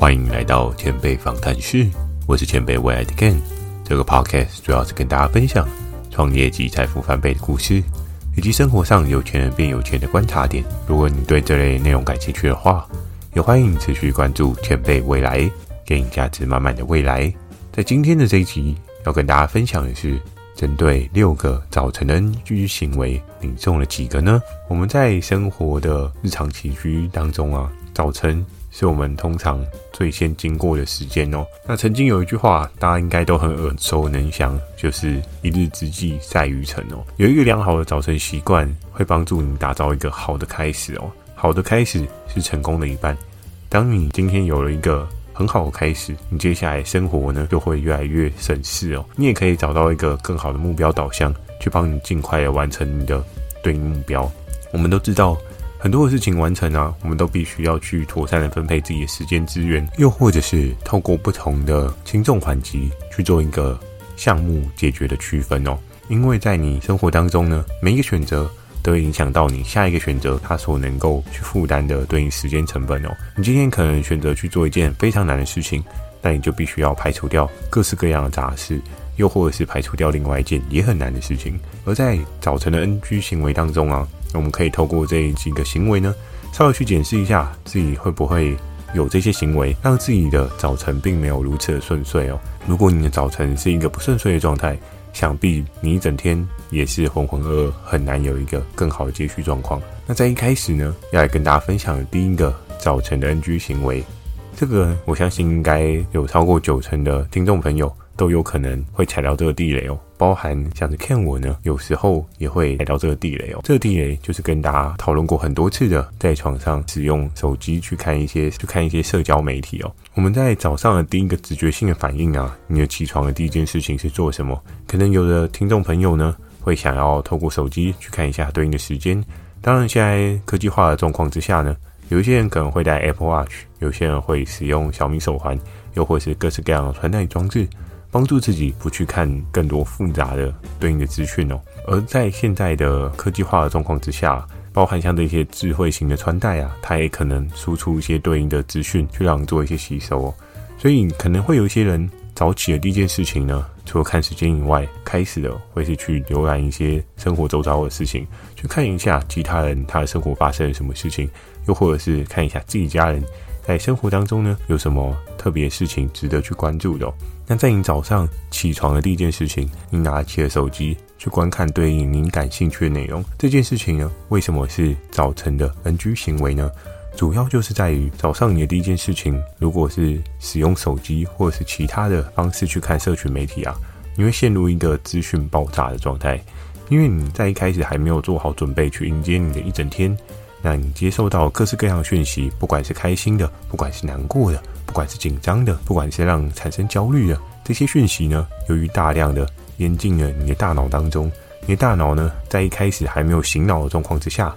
欢迎来到前辈访谈室，我是前辈未来的 Ken。这个 podcast 主要是跟大家分享创业及财富翻倍的故事，以及生活上有钱人变有钱的观察点。如果你对这类内容感兴趣的话，也欢迎持续关注前辈未来，给你价值满满的未来。在今天的这一集，要跟大家分享的是，针对六个早晨的 NG 行为，你中了几个呢？我们在生活的日常起居当中啊，早晨。是我们通常最先经过的时间哦。那曾经有一句话，大家应该都很耳熟能详，就是“一日之计在于晨”哦。有一个良好的早晨习惯，会帮助你打造一个好的开始哦。好的开始是成功的一半。当你今天有了一个很好的开始，你接下来生活呢就会越来越省事哦。你也可以找到一个更好的目标导向，去帮你尽快的完成你的对应目标。我们都知道。很多的事情完成啊，我们都必须要去妥善的分配自己的时间资源，又或者是透过不同的轻重缓急去做一个项目解决的区分哦。因为在你生活当中呢，每一个选择都会影响到你下一个选择它所能够去负担的对应时间成本哦。你今天可能选择去做一件非常难的事情，那你就必须要排除掉各式各样的杂事，又或者是排除掉另外一件也很难的事情。而在早晨的 NG 行为当中啊。我们可以透过这几个行为呢，稍微去检视一下自己会不会有这些行为，让自己的早晨并没有如此的顺遂哦。如果你的早晨是一个不顺遂的状态，想必你一整天也是浑浑噩噩，很难有一个更好的接续状况。那在一开始呢，要来跟大家分享的第一个早晨的 NG 行为，这个我相信应该有超过九成的听众朋友。都有可能会踩到这个地雷哦，包含像是 Ken 我呢，有时候也会踩到这个地雷哦。这个地雷就是跟大家讨论过很多次的，在床上使用手机去看一些去看一些社交媒体哦。我们在早上的第一个直觉性的反应啊，你的起床的第一件事情是做什么？可能有的听众朋友呢，会想要透过手机去看一下对应的时间。当然，现在科技化的状况之下呢，有一些人可能会带 Apple Watch，有些人会使用小米手环，又或是各式各样的穿戴装置。帮助自己不去看更多复杂的对应的资讯哦，而在现在的科技化的状况之下，包含像这些智慧型的穿戴啊，它也可能输出一些对应的资讯，去让你做一些吸收哦。所以可能会有一些人早起的第一件事情呢，除了看时间以外，开始的会是去浏览一些生活周遭的事情，去看一下其他人他的生活发生了什么事情，又或者是看一下自己家人在生活当中呢有什么特别事情值得去关注的。那在你早上起床的第一件事情，你拿起了手机去观看对应您感兴趣的内容，这件事情呢，为什么是早晨的 NG 行为呢？主要就是在于早上你的第一件事情，如果是使用手机或者是其他的方式去看社群媒体啊，你会陷入一个资讯爆炸的状态，因为你在一开始还没有做好准备去迎接你的一整天，那你接受到各式各样的讯息，不管是开心的，不管是难过的。不管是紧张的，不管是让你产生焦虑的这些讯息呢，由于大量的淹进了你的大脑当中，你的大脑呢，在一开始还没有醒脑的状况之下，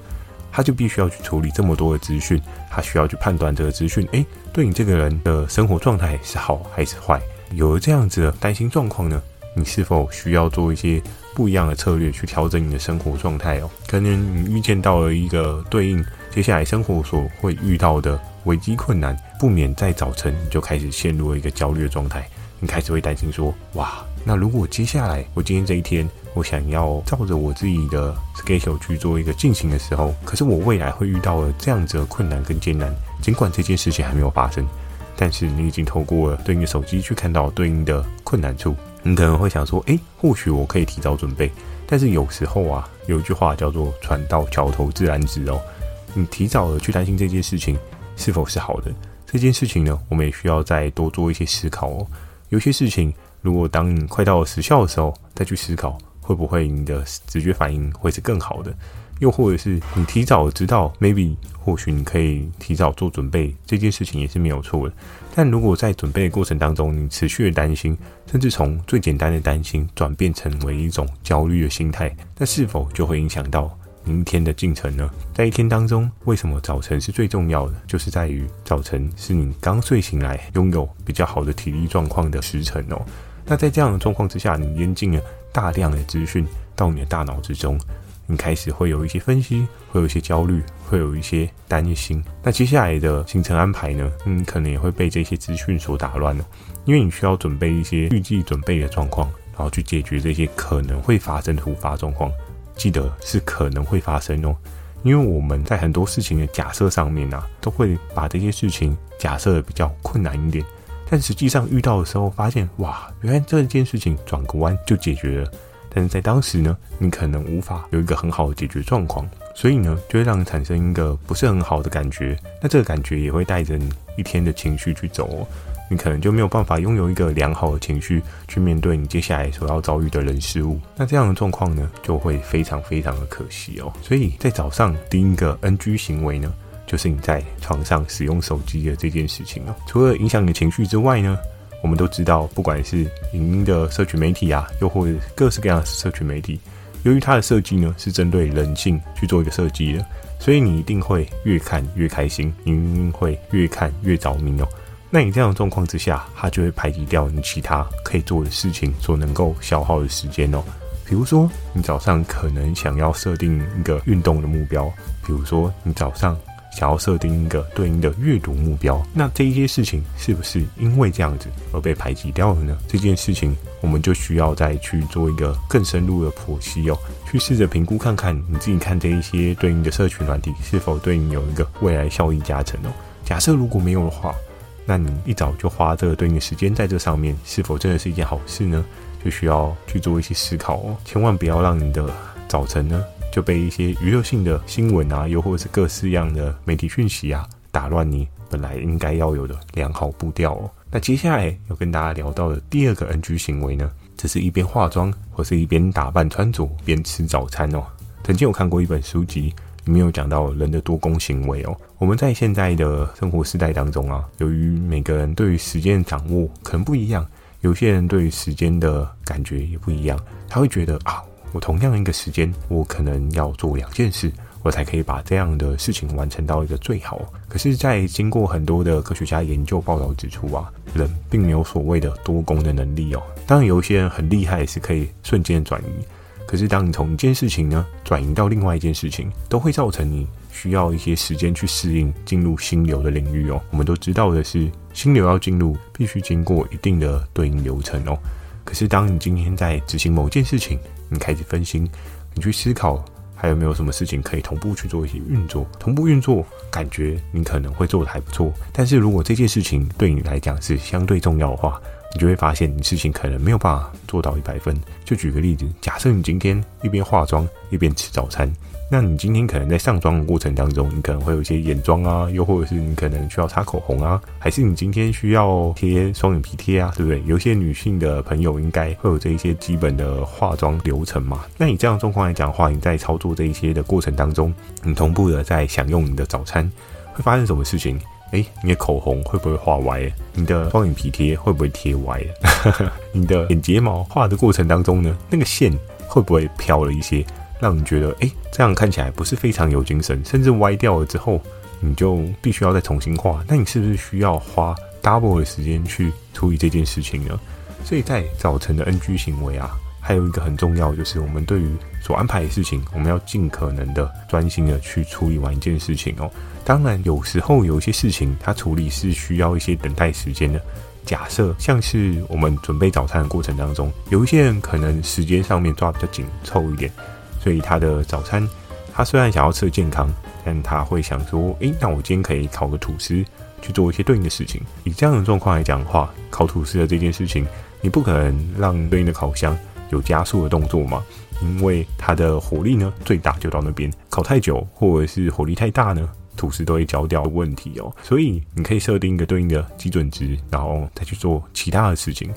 他就必须要去处理这么多的资讯，他需要去判断这个资讯，诶，对你这个人的生活状态是好还是坏？有了这样子的担心状况呢，你是否需要做一些不一样的策略去调整你的生活状态哦？可能你预见到了一个对应接下来生活所会遇到的。危机困难，不免在早晨你就开始陷入了一个焦虑的状态。你开始会担心说：“哇，那如果接下来我今天这一天，我想要照着我自己的 schedule 去做一个进行的时候，可是我未来会遇到了这样子的困难跟艰难。尽管这件事情还没有发生，但是你已经透过了对应的手机去看到对应的困难处。你可能会想说：，诶，或许我可以提早准备。但是有时候啊，有一句话叫做‘船到桥头自然直’哦，你提早的去担心这件事情。”是否是好的这件事情呢？我们也需要再多做一些思考哦。有些事情，如果当你快到时效的时候再去思考，会不会你的直觉反应会是更好的？又或者是你提早知道，maybe 或许你可以提早做准备，这件事情也是没有错的。但如果在准备的过程当中，你持续的担心，甚至从最简单的担心转变成为一种焦虑的心态，那是否就会影响到？明天的进程呢？在一天当中，为什么早晨是最重要的？就是在于早晨是你刚睡醒来，拥有比较好的体力状况的时辰哦。那在这样的状况之下，你淹进了大量的资讯到你的大脑之中，你开始会有一些分析，会有一些焦虑，会有一些担心。那接下来的行程安排呢？你可能也会被这些资讯所打乱了，因为你需要准备一些预计准备的状况，然后去解决这些可能会发生的突发状况。记得是可能会发生哦，因为我们在很多事情的假设上面啊，都会把这些事情假设的比较困难一点，但实际上遇到的时候，发现哇，原来这件事情转个弯就解决了。但是在当时呢，你可能无法有一个很好的解决状况，所以呢，就会让你产生一个不是很好的感觉。那这个感觉也会带着你一天的情绪去走，哦你可能就没有办法拥有一个良好的情绪去面对你接下来所要遭遇的人事物。那这样的状况呢，就会非常非常的可惜哦。所以在早上第一个 NG 行为呢，就是你在床上使用手机的这件事情哦。除了影响你的情绪之外呢？我们都知道，不管是影音的社群媒体啊，又或者各式各样的社群媒体，由于它的设计呢是针对人性去做一个设计的，所以你一定会越看越开心，你一定会越看越着迷哦。那你这样的状况之下，它就会排挤掉你其他可以做的事情所能够消耗的时间哦。比如说，你早上可能想要设定一个运动的目标，比如说你早上。想要设定一个对应的阅读目标，那这一些事情是不是因为这样子而被排挤掉了呢？这件事情我们就需要再去做一个更深入的剖析哦，去试着评估看看你自己看这一些对应的社群软体是否对你有一个未来效益加成哦。假设如果没有的话，那你一早就花这个对应的时间在这上面，是否真的是一件好事呢？就需要去做一些思考哦，千万不要让你的早晨呢。就被一些娱乐性的新闻啊，又或者是各式样的媒体讯息啊，打乱你本来应该要有的良好步调哦。那接下来要跟大家聊到的第二个 NG 行为呢，只是一边化妆或是一边打扮穿着边吃早餐哦。曾经有看过一本书籍，里面有讲到人的多功行为哦。我们在现在的生活时代当中啊，由于每个人对于时间的掌握可能不一样，有些人对于时间的感觉也不一样，他会觉得啊。我同样一个时间，我可能要做两件事，我才可以把这样的事情完成到一个最好。可是，在经过很多的科学家研究报道指出啊，人并没有所谓的多功的能力哦。当然，有一些人很厉害，是可以瞬间转移。可是，当你从一件事情呢转移到另外一件事情，都会造成你需要一些时间去适应进入心流的领域哦。我们都知道的是，心流要进入，必须经过一定的对应流程哦。可是，当你今天在执行某件事情，你开始分心，你去思考还有没有什么事情可以同步去做一些运作。同步运作，感觉你可能会做的还不错。但是如果这件事情对你来讲是相对重要的话，你就会发现你事情可能没有办法做到一百分。就举个例子，假设你今天一边化妆一边吃早餐。那你今天可能在上妆的过程当中，你可能会有一些眼妆啊，又或者是你可能需要擦口红啊，还是你今天需要贴双眼皮贴啊，对不对？有些女性的朋友应该会有这一些基本的化妆流程嘛。那你这样状况来讲的话，你在操作这一些的过程当中，你同步的在享用你的早餐，会发生什么事情？诶，你的口红会不会画歪？你的双眼皮贴会不会贴歪？你的眼睫毛画的过程当中呢，那个线会不会飘了一些？让你觉得，哎，这样看起来不是非常有精神，甚至歪掉了之后，你就必须要再重新画。那你是不是需要花 double 的时间去处理这件事情呢？所以在早晨的 NG 行为啊，还有一个很重要，就是我们对于所安排的事情，我们要尽可能的专心的去处理完一件事情哦。当然，有时候有一些事情，它处理是需要一些等待时间的。假设像是我们准备早餐的过程当中，有一些人可能时间上面抓比较紧凑一点。所以他的早餐，他虽然想要吃健康，但他会想说：，诶，那我今天可以烤个吐司，去做一些对应的事情。以这样的状况来讲的话，烤吐司的这件事情，你不可能让对应的烤箱有加速的动作嘛？因为它的火力呢，最大就到那边。烤太久或者是火力太大呢，吐司都会焦掉问题哦。所以你可以设定一个对应的基准值，然后再去做其他的事情。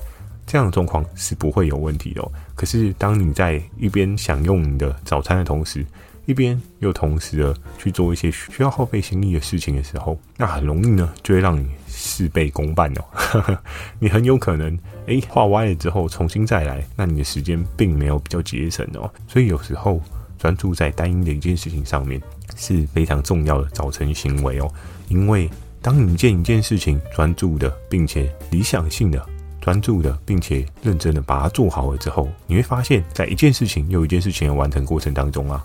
这样的状况是不会有问题的。可是，当你在一边享用你的早餐的同时，一边又同时的去做一些需要耗费心力的事情的时候，那很容易呢，就会让你事倍功半哦。你很有可能，诶画歪了之后重新再来，那你的时间并没有比较节省哦。所以有时候专注在单一的一件事情上面是非常重要的早晨行为哦。因为当你见一件事情专注的，并且理想性的。专注的，并且认真的把它做好了之后，你会发现在一件事情又一件事情的完成过程当中啊，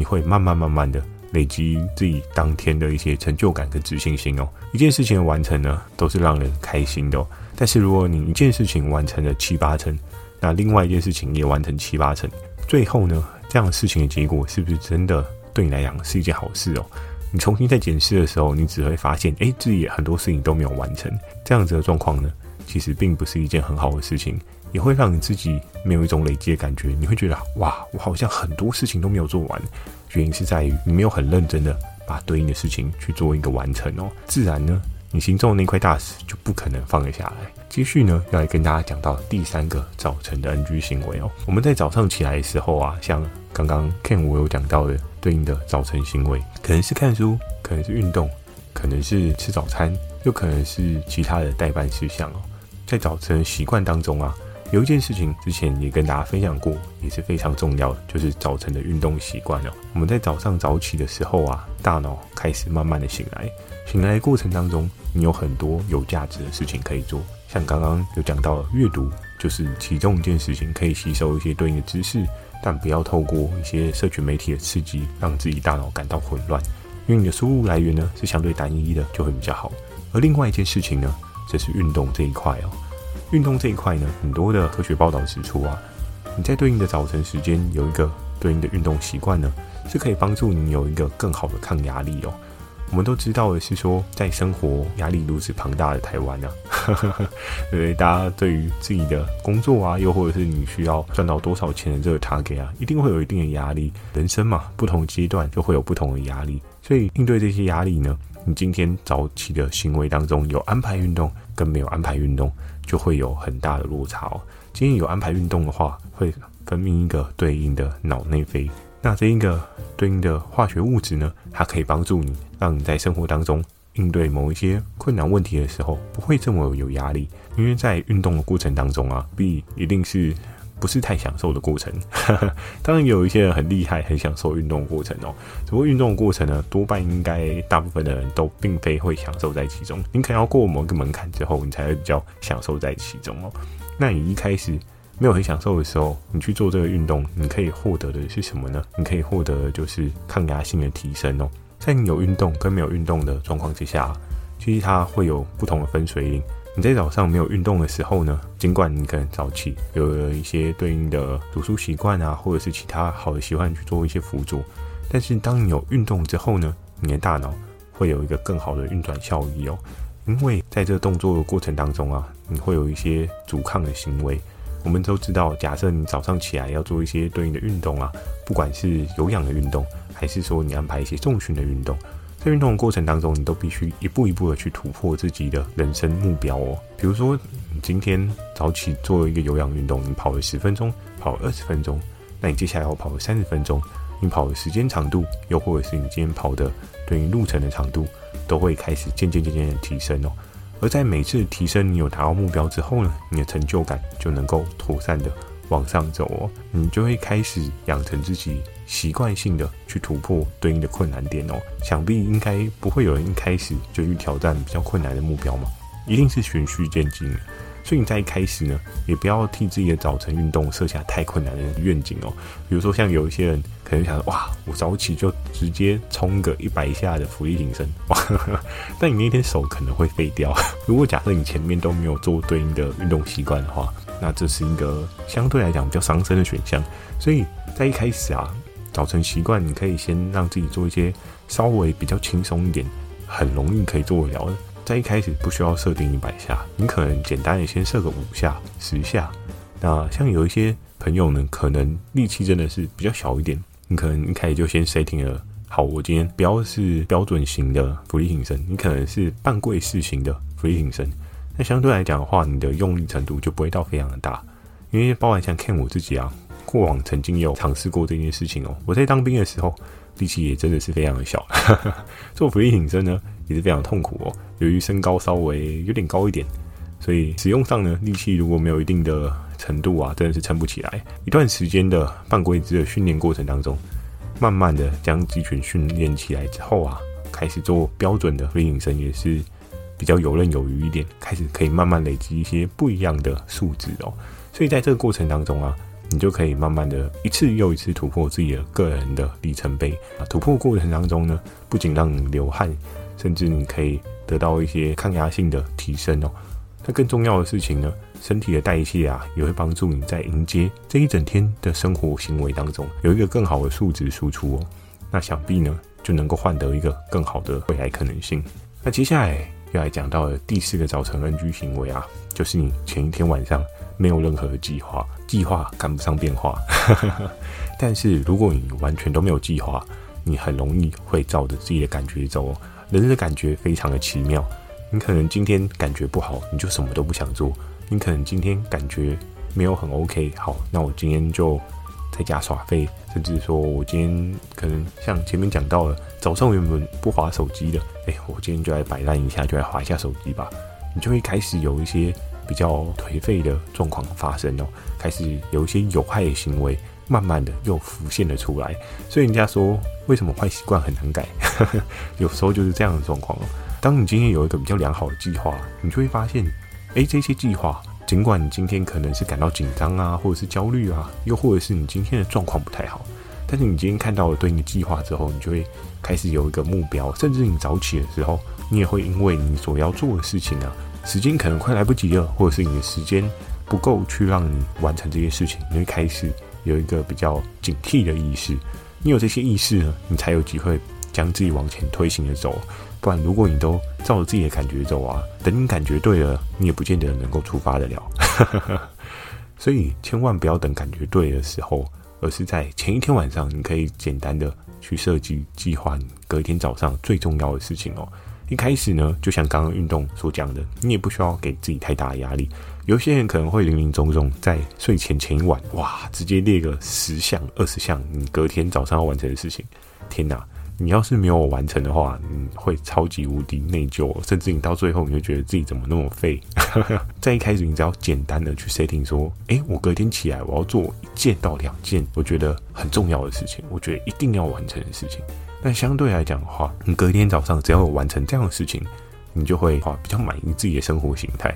你会慢慢慢慢的累积自己当天的一些成就感跟自信心哦。一件事情的完成呢，都是让人开心的。但是如果你一件事情完成了七八成，那另外一件事情也完成七八成，最后呢，这样事情的结果是不是真的对你来讲是一件好事哦？你重新再检视的时候，你只会发现，哎，自己很多事情都没有完成。这样子的状况呢，其实并不是一件很好的事情，也会让你自己没有一种累积的感觉。你会觉得，哇，我好像很多事情都没有做完。原因是在于你没有很认真的把对应的事情去做一个完成哦。自然呢，你心中的那块大石就不可能放得下来。继续呢，要来跟大家讲到第三个早晨的 NG 行为哦。我们在早上起来的时候啊，像刚刚 Ken 我有讲到的。对应的早晨行为，可能是看书，可能是运动，可能是吃早餐，又可能是其他的代办事项哦。在早晨习惯当中啊，有一件事情之前也跟大家分享过，也是非常重要的，就是早晨的运动习惯哦。我们在早上早起的时候啊，大脑开始慢慢的醒来，醒来的过程当中，你有很多有价值的事情可以做，像刚刚有讲到阅读，就是其中一件事情，可以吸收一些对应的知识。但不要透过一些社群媒体的刺激，让自己大脑感到混乱，因为你的输入来源呢是相对单一的，就会比较好。而另外一件事情呢，则是运动这一块哦。运动这一块呢，很多的科学报道指出啊，你在对应的早晨时间有一个对应的运动习惯呢，是可以帮助你有一个更好的抗压力哦。我们都知道的是说，在生活压力如此庞大的台湾呢，因为大家对于自己的工作啊，又或者是你需要赚到多少钱的这个 target 啊，一定会有一定的压力。人生嘛，不同阶段就会有不同的压力，所以应对这些压力呢，你今天早起的行为当中有安排运动跟没有安排运动，就会有很大的落差哦。今天有安排运动的话，会分泌一个对应的脑内啡。那这一个对应的化学物质呢，它可以帮助你，让你在生活当中应对某一些困难问题的时候，不会这么有压力。因为在运动的过程当中啊，B 一定是不是太享受的过程。当然有一些人很厉害，很享受运动过程哦。只不过运动的过程呢，多半应该大部分的人都并非会享受在其中。你可能要过某一个门槛之后，你才会比较享受在其中哦。那你一开始。没有很享受的时候，你去做这个运动，你可以获得的是什么呢？你可以获得的就是抗压性的提升哦。在你有运动跟没有运动的状况之下，其实它会有不同的分水岭。你在早上没有运动的时候呢，尽管你可能早起有了一些对应的读书习惯啊，或者是其他好的习惯去做一些辅助，但是当你有运动之后呢，你的大脑会有一个更好的运转效益哦。因为在这个动作的过程当中啊，你会有一些阻抗的行为。我们都知道，假设你早上起来要做一些对应的运动啊，不管是有氧的运动，还是说你安排一些重训的运动，在运动的过程当中，你都必须一步一步的去突破自己的人生目标哦。比如说，你今天早起做一个有氧运动，你跑了十分钟，跑了二十分钟，那你接下来要跑了三十分钟，你跑的时间长度，又或者是你今天跑的对应路程的长度，都会开始渐渐渐渐的提升哦。而在每次提升你有达到目标之后呢，你的成就感就能够妥善的往上走哦，你就会开始养成自己习惯性的去突破对应的困难点哦。想必应该不会有人一开始就去挑战比较困难的目标嘛，一定是循序渐进。所以你在一开始呢，也不要替自己的早晨运动设下太困难的愿景哦。比如说，像有一些人可能想，哇，我早起就直接冲个一百下的俯卧撑，哇，但你那天手可能会废掉。如果假设你前面都没有做对应的运动习惯的话，那这是一个相对来讲比较伤身的选项。所以在一开始啊，早晨习惯你可以先让自己做一些稍微比较轻松一点、很容易可以做得了的。在一开始不需要设定一百下，你可能简单的先设个五下、十下。那像有一些朋友呢，可能力气真的是比较小一点，你可能一开始就先 setting 了。好，我今天不要是标准型的俯卧撑，你可能是半跪式型的俯卧撑。那相对来讲的话，你的用力程度就不会到非常的大，因为包含像看我自己啊，过往曾经有尝试过这件事情哦。我在当兵的时候。力气也真的是非常的小，做俯卧撑呢也是非常痛苦哦。由于身高稍微有点高一点，所以使用上呢力气如果没有一定的程度啊，真的是撑不起来。一段时间的半跪姿的训练过程当中，慢慢的将肌群训练起来之后啊，开始做标准的俯卧撑也是比较游刃有余一点，开始可以慢慢累积一些不一样的数值哦。所以在这个过程当中啊。你就可以慢慢的一次又一次突破自己的个人的里程碑啊！突破过程当中呢，不仅让你流汗，甚至你可以得到一些抗压性的提升哦。那更重要的事情呢，身体的代谢啊，也会帮助你在迎接这一整天的生活行为当中有一个更好的数值输出哦。那想必呢，就能够换得一个更好的未来可能性。那接下来要来讲到的第四个早晨 NG 行为啊，就是你前一天晚上。没有任何计划，计划赶不上变化。但是如果你完全都没有计划，你很容易会照着自己的感觉走。人的感觉非常的奇妙，你可能今天感觉不好，你就什么都不想做；你可能今天感觉没有很 OK，好，那我今天就在家耍废，甚至说我今天可能像前面讲到了，早上原本不划手机的，哎，我今天就来摆烂一下，就来划一下手机吧，你就会开始有一些。比较颓废的状况发生哦，开始有一些有害的行为，慢慢的又浮现了出来。所以人家说，为什么坏习惯很难改？有时候就是这样的状况哦。当你今天有一个比较良好的计划，你就会发现，哎，这些计划，尽管你今天可能是感到紧张啊，或者是焦虑啊，又或者是你今天的状况不太好，但是你今天看到了对应的计划之后，你就会开始有一个目标，甚至你早起的时候，你也会因为你所要做的事情啊。时间可能快来不及了，或者是你的时间不够去让你完成这些事情，你会开始有一个比较警惕的意识。你有这些意识呢，你才有机会将自己往前推行的走。不然，如果你都照着自己的感觉走啊，等你感觉对了，你也不见得能够出发得了。所以，千万不要等感觉对的时候，而是在前一天晚上，你可以简单的去设计计划，隔一天早上最重要的事情哦。一开始呢，就像刚刚运动所讲的，你也不需要给自己太大的压力。有些人可能会零零总总在睡前前一晚，哇，直接列个十项、二十项，你隔天早上要完成的事情。天哪，你要是没有完成的话，你会超级无敌内疚，甚至你到最后你会觉得自己怎么那么废。在一开始，你只要简单的去 setting 说，诶，我隔天起来我要做一件到两件，我觉得很重要的事情，我觉得一定要完成的事情。但相对来讲的话，你隔天早上只要有完成这样的事情，你就会啊比较满意自己的生活形态。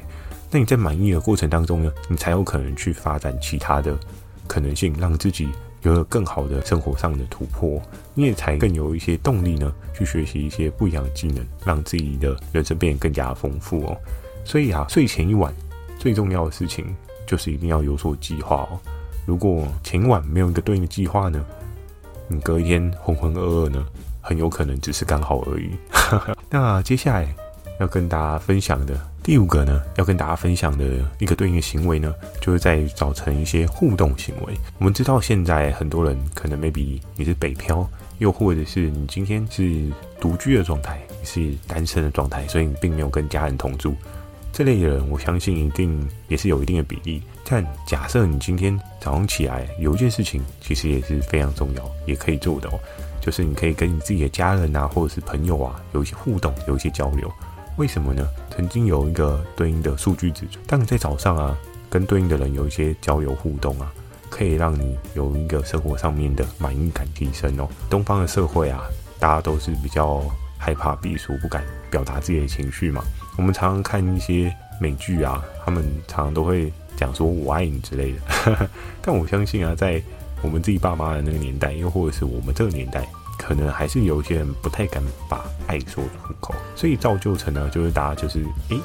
那你在满意的过程当中呢，你才有可能去发展其他的可能性，让自己有了更好的生活上的突破。你也才更有一些动力呢，去学习一些不一样的技能，让自己的人生变得更加丰富哦。所以啊，睡前一晚最重要的事情就是一定要有所计划哦。如果前晚没有一个对应的计划呢？你隔一天浑浑噩噩呢，很有可能只是刚好而已。那接下来要跟大家分享的第五个呢，要跟大家分享的一个对应的行为呢，就是在早晨一些互动行为。我们知道现在很多人可能 maybe 你是北漂，又或者是你今天是独居的状态，是单身的状态，所以你并没有跟家人同住。这类的人，我相信一定也是有一定的比例。但假设你今天早上起来有一件事情，其实也是非常重要，也可以做的哦，就是你可以跟你自己的家人啊，或者是朋友啊，有一些互动，有一些交流。为什么呢？曾经有一个对应的数据指出，当你在早上啊，跟对应的人有一些交流互动啊，可以让你有一个生活上面的满意感提升哦。东方的社会啊，大家都是比较害怕避暑，不敢表达自己的情绪嘛。我们常常看一些美剧啊，他们常常都会讲说“我爱你”之类的。但我相信啊，在我们自己爸妈的那个年代，又或者是我们这个年代，可能还是有一些人不太敢把爱说出口，所以造就成呢，就是大家就是诶，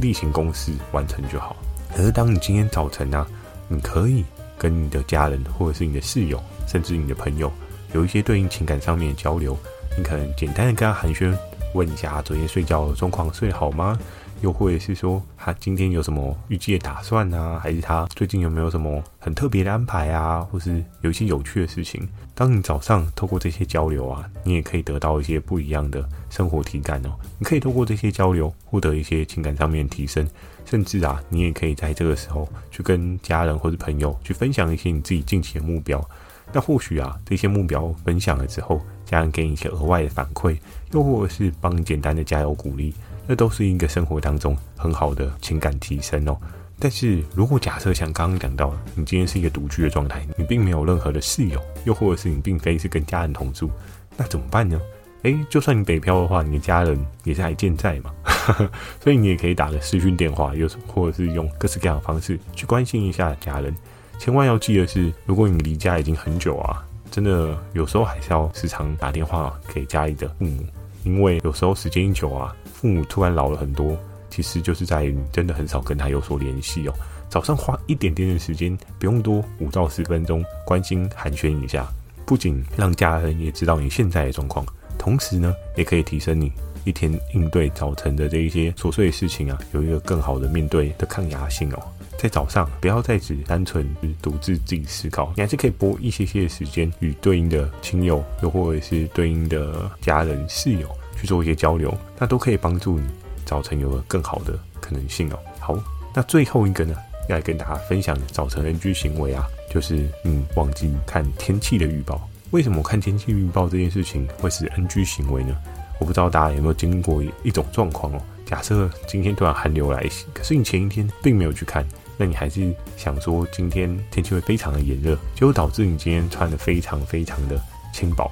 例行公事完成就好。可是当你今天早晨呢，你可以跟你的家人，或者是你的室友，甚至你的朋友，有一些对应情感上面的交流，你可能简单的跟他寒暄。问一下昨天睡觉的状况，睡好吗？又或者是说他今天有什么预计的打算啊？还是他最近有没有什么很特别的安排啊？或是有一些有趣的事情？当你早上透过这些交流啊，你也可以得到一些不一样的生活体感哦。你可以透过这些交流获得一些情感上面的提升，甚至啊，你也可以在这个时候去跟家人或者朋友去分享一些你自己近期的目标。那或许啊，这些目标分享了之后。家人给你一些额外的反馈，又或者是帮你简单的加油鼓励，那都是一个生活当中很好的情感提升哦。但是如果假设像刚刚讲到，你今天是一个独居的状态，你并没有任何的室友，又或者是你并非是跟家人同住，那怎么办呢？诶，就算你北漂的话，你的家人也是还健在嘛，所以你也可以打个视讯电话，又或者是用各式各样的方式去关心一下家人。千万要记得是，如果你离家已经很久啊，真的有时候还是要时常打电话给家里的父母，因为有时候时间一久啊，父母突然老了很多，其实就是在于你真的很少跟他有所联系哦。早上花一点点的时间，不用多，五到十分钟，关心寒暄一下，不仅让家人也知道你现在的状况，同时呢，也可以提升你一天应对早晨的这一些琐碎的事情啊，有一个更好的面对的抗压性哦。在早上，不要再只单纯独自自己思考，你还是可以拨一些些时间与对应的亲友，又或者是对应的家人、室友去做一些交流，那都可以帮助你早晨有个更好的可能性哦。好，那最后一个呢，要来跟大家分享早晨 NG 行为啊，就是嗯，忘记看天气的预报。为什么看天气预报这件事情会是 NG 行为呢？我不知道大家有没有经过一种状况哦。假设今天突然寒流来袭，可是你前一天并没有去看。那你还是想说今天天气会非常的炎热，结果导致你今天穿的非常非常的轻薄，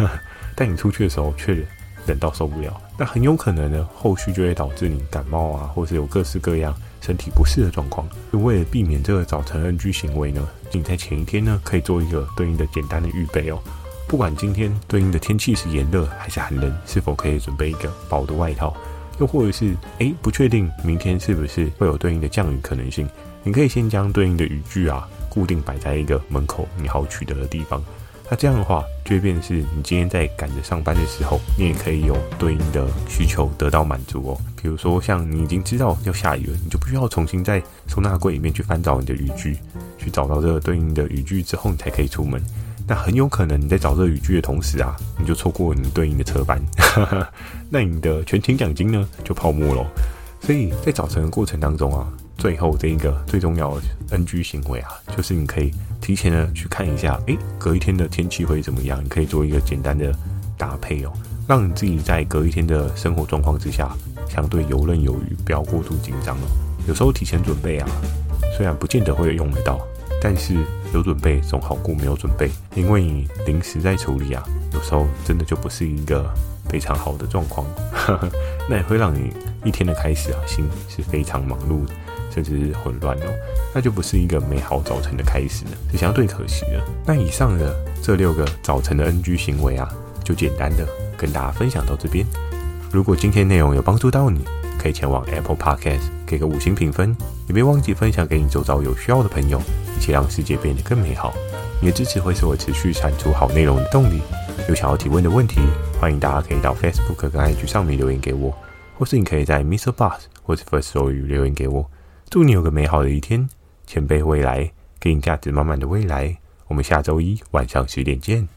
但你出去的时候却冷到受不了。那很有可能呢，后续就会导致你感冒啊，或是有各式各样身体不适的状况。就为了避免这个早晨 NG 行为呢，你在前一天呢可以做一个对应的简单的预备哦。不管今天对应的天气是炎热还是寒冷，是否可以准备一个薄的外套？又或者是诶，不确定明天是不是会有对应的降雨可能性？你可以先将对应的雨具啊固定摆在一个门口你好取得的地方。那这样的话，就会变是你今天在赶着上班的时候，你也可以有对应的需求得到满足哦。比如说，像你已经知道要下雨了，你就不需要重新在收纳柜里面去翻找你的雨具，去找到这个对应的雨具之后，你才可以出门。那很有可能你在找这个雨具的同时啊，你就错过你对应的车班，那你的全勤奖金呢就泡沫喽。所以在早晨的过程当中啊，最后这一个最重要的 NG 行为啊，就是你可以提前的去看一下，诶，隔一天的天气会怎么样？你可以做一个简单的搭配哦，让你自己在隔一天的生活状况之下相对游刃有余，不要过度紧张哦。有时候提前准备啊，虽然不见得会用得到。但是有准备总好过没有准备，因为你临时在处理啊，有时候真的就不是一个非常好的状况，那也会让你一天的开始啊，心是非常忙碌的，甚至是混乱哦，那就不是一个美好早晨的开始了，是相对可惜的。那以上的这六个早晨的 NG 行为啊，就简单的跟大家分享到这边。如果今天内容有帮助到你，可以前往 Apple Podcast 给个五星评分，也别忘记分享给你周遭有需要的朋友。一起让世界变得更美好。你的支持会是我持续产出好内容的动力。有想要提问的问题，欢迎大家可以到 Facebook 跟 IG 上面留言给我，或是你可以在 Mr. Bus 或者 First Story 留言给我。祝你有个美好的一天，前辈未来给你价值满满的未来。我们下周一晚上十点见。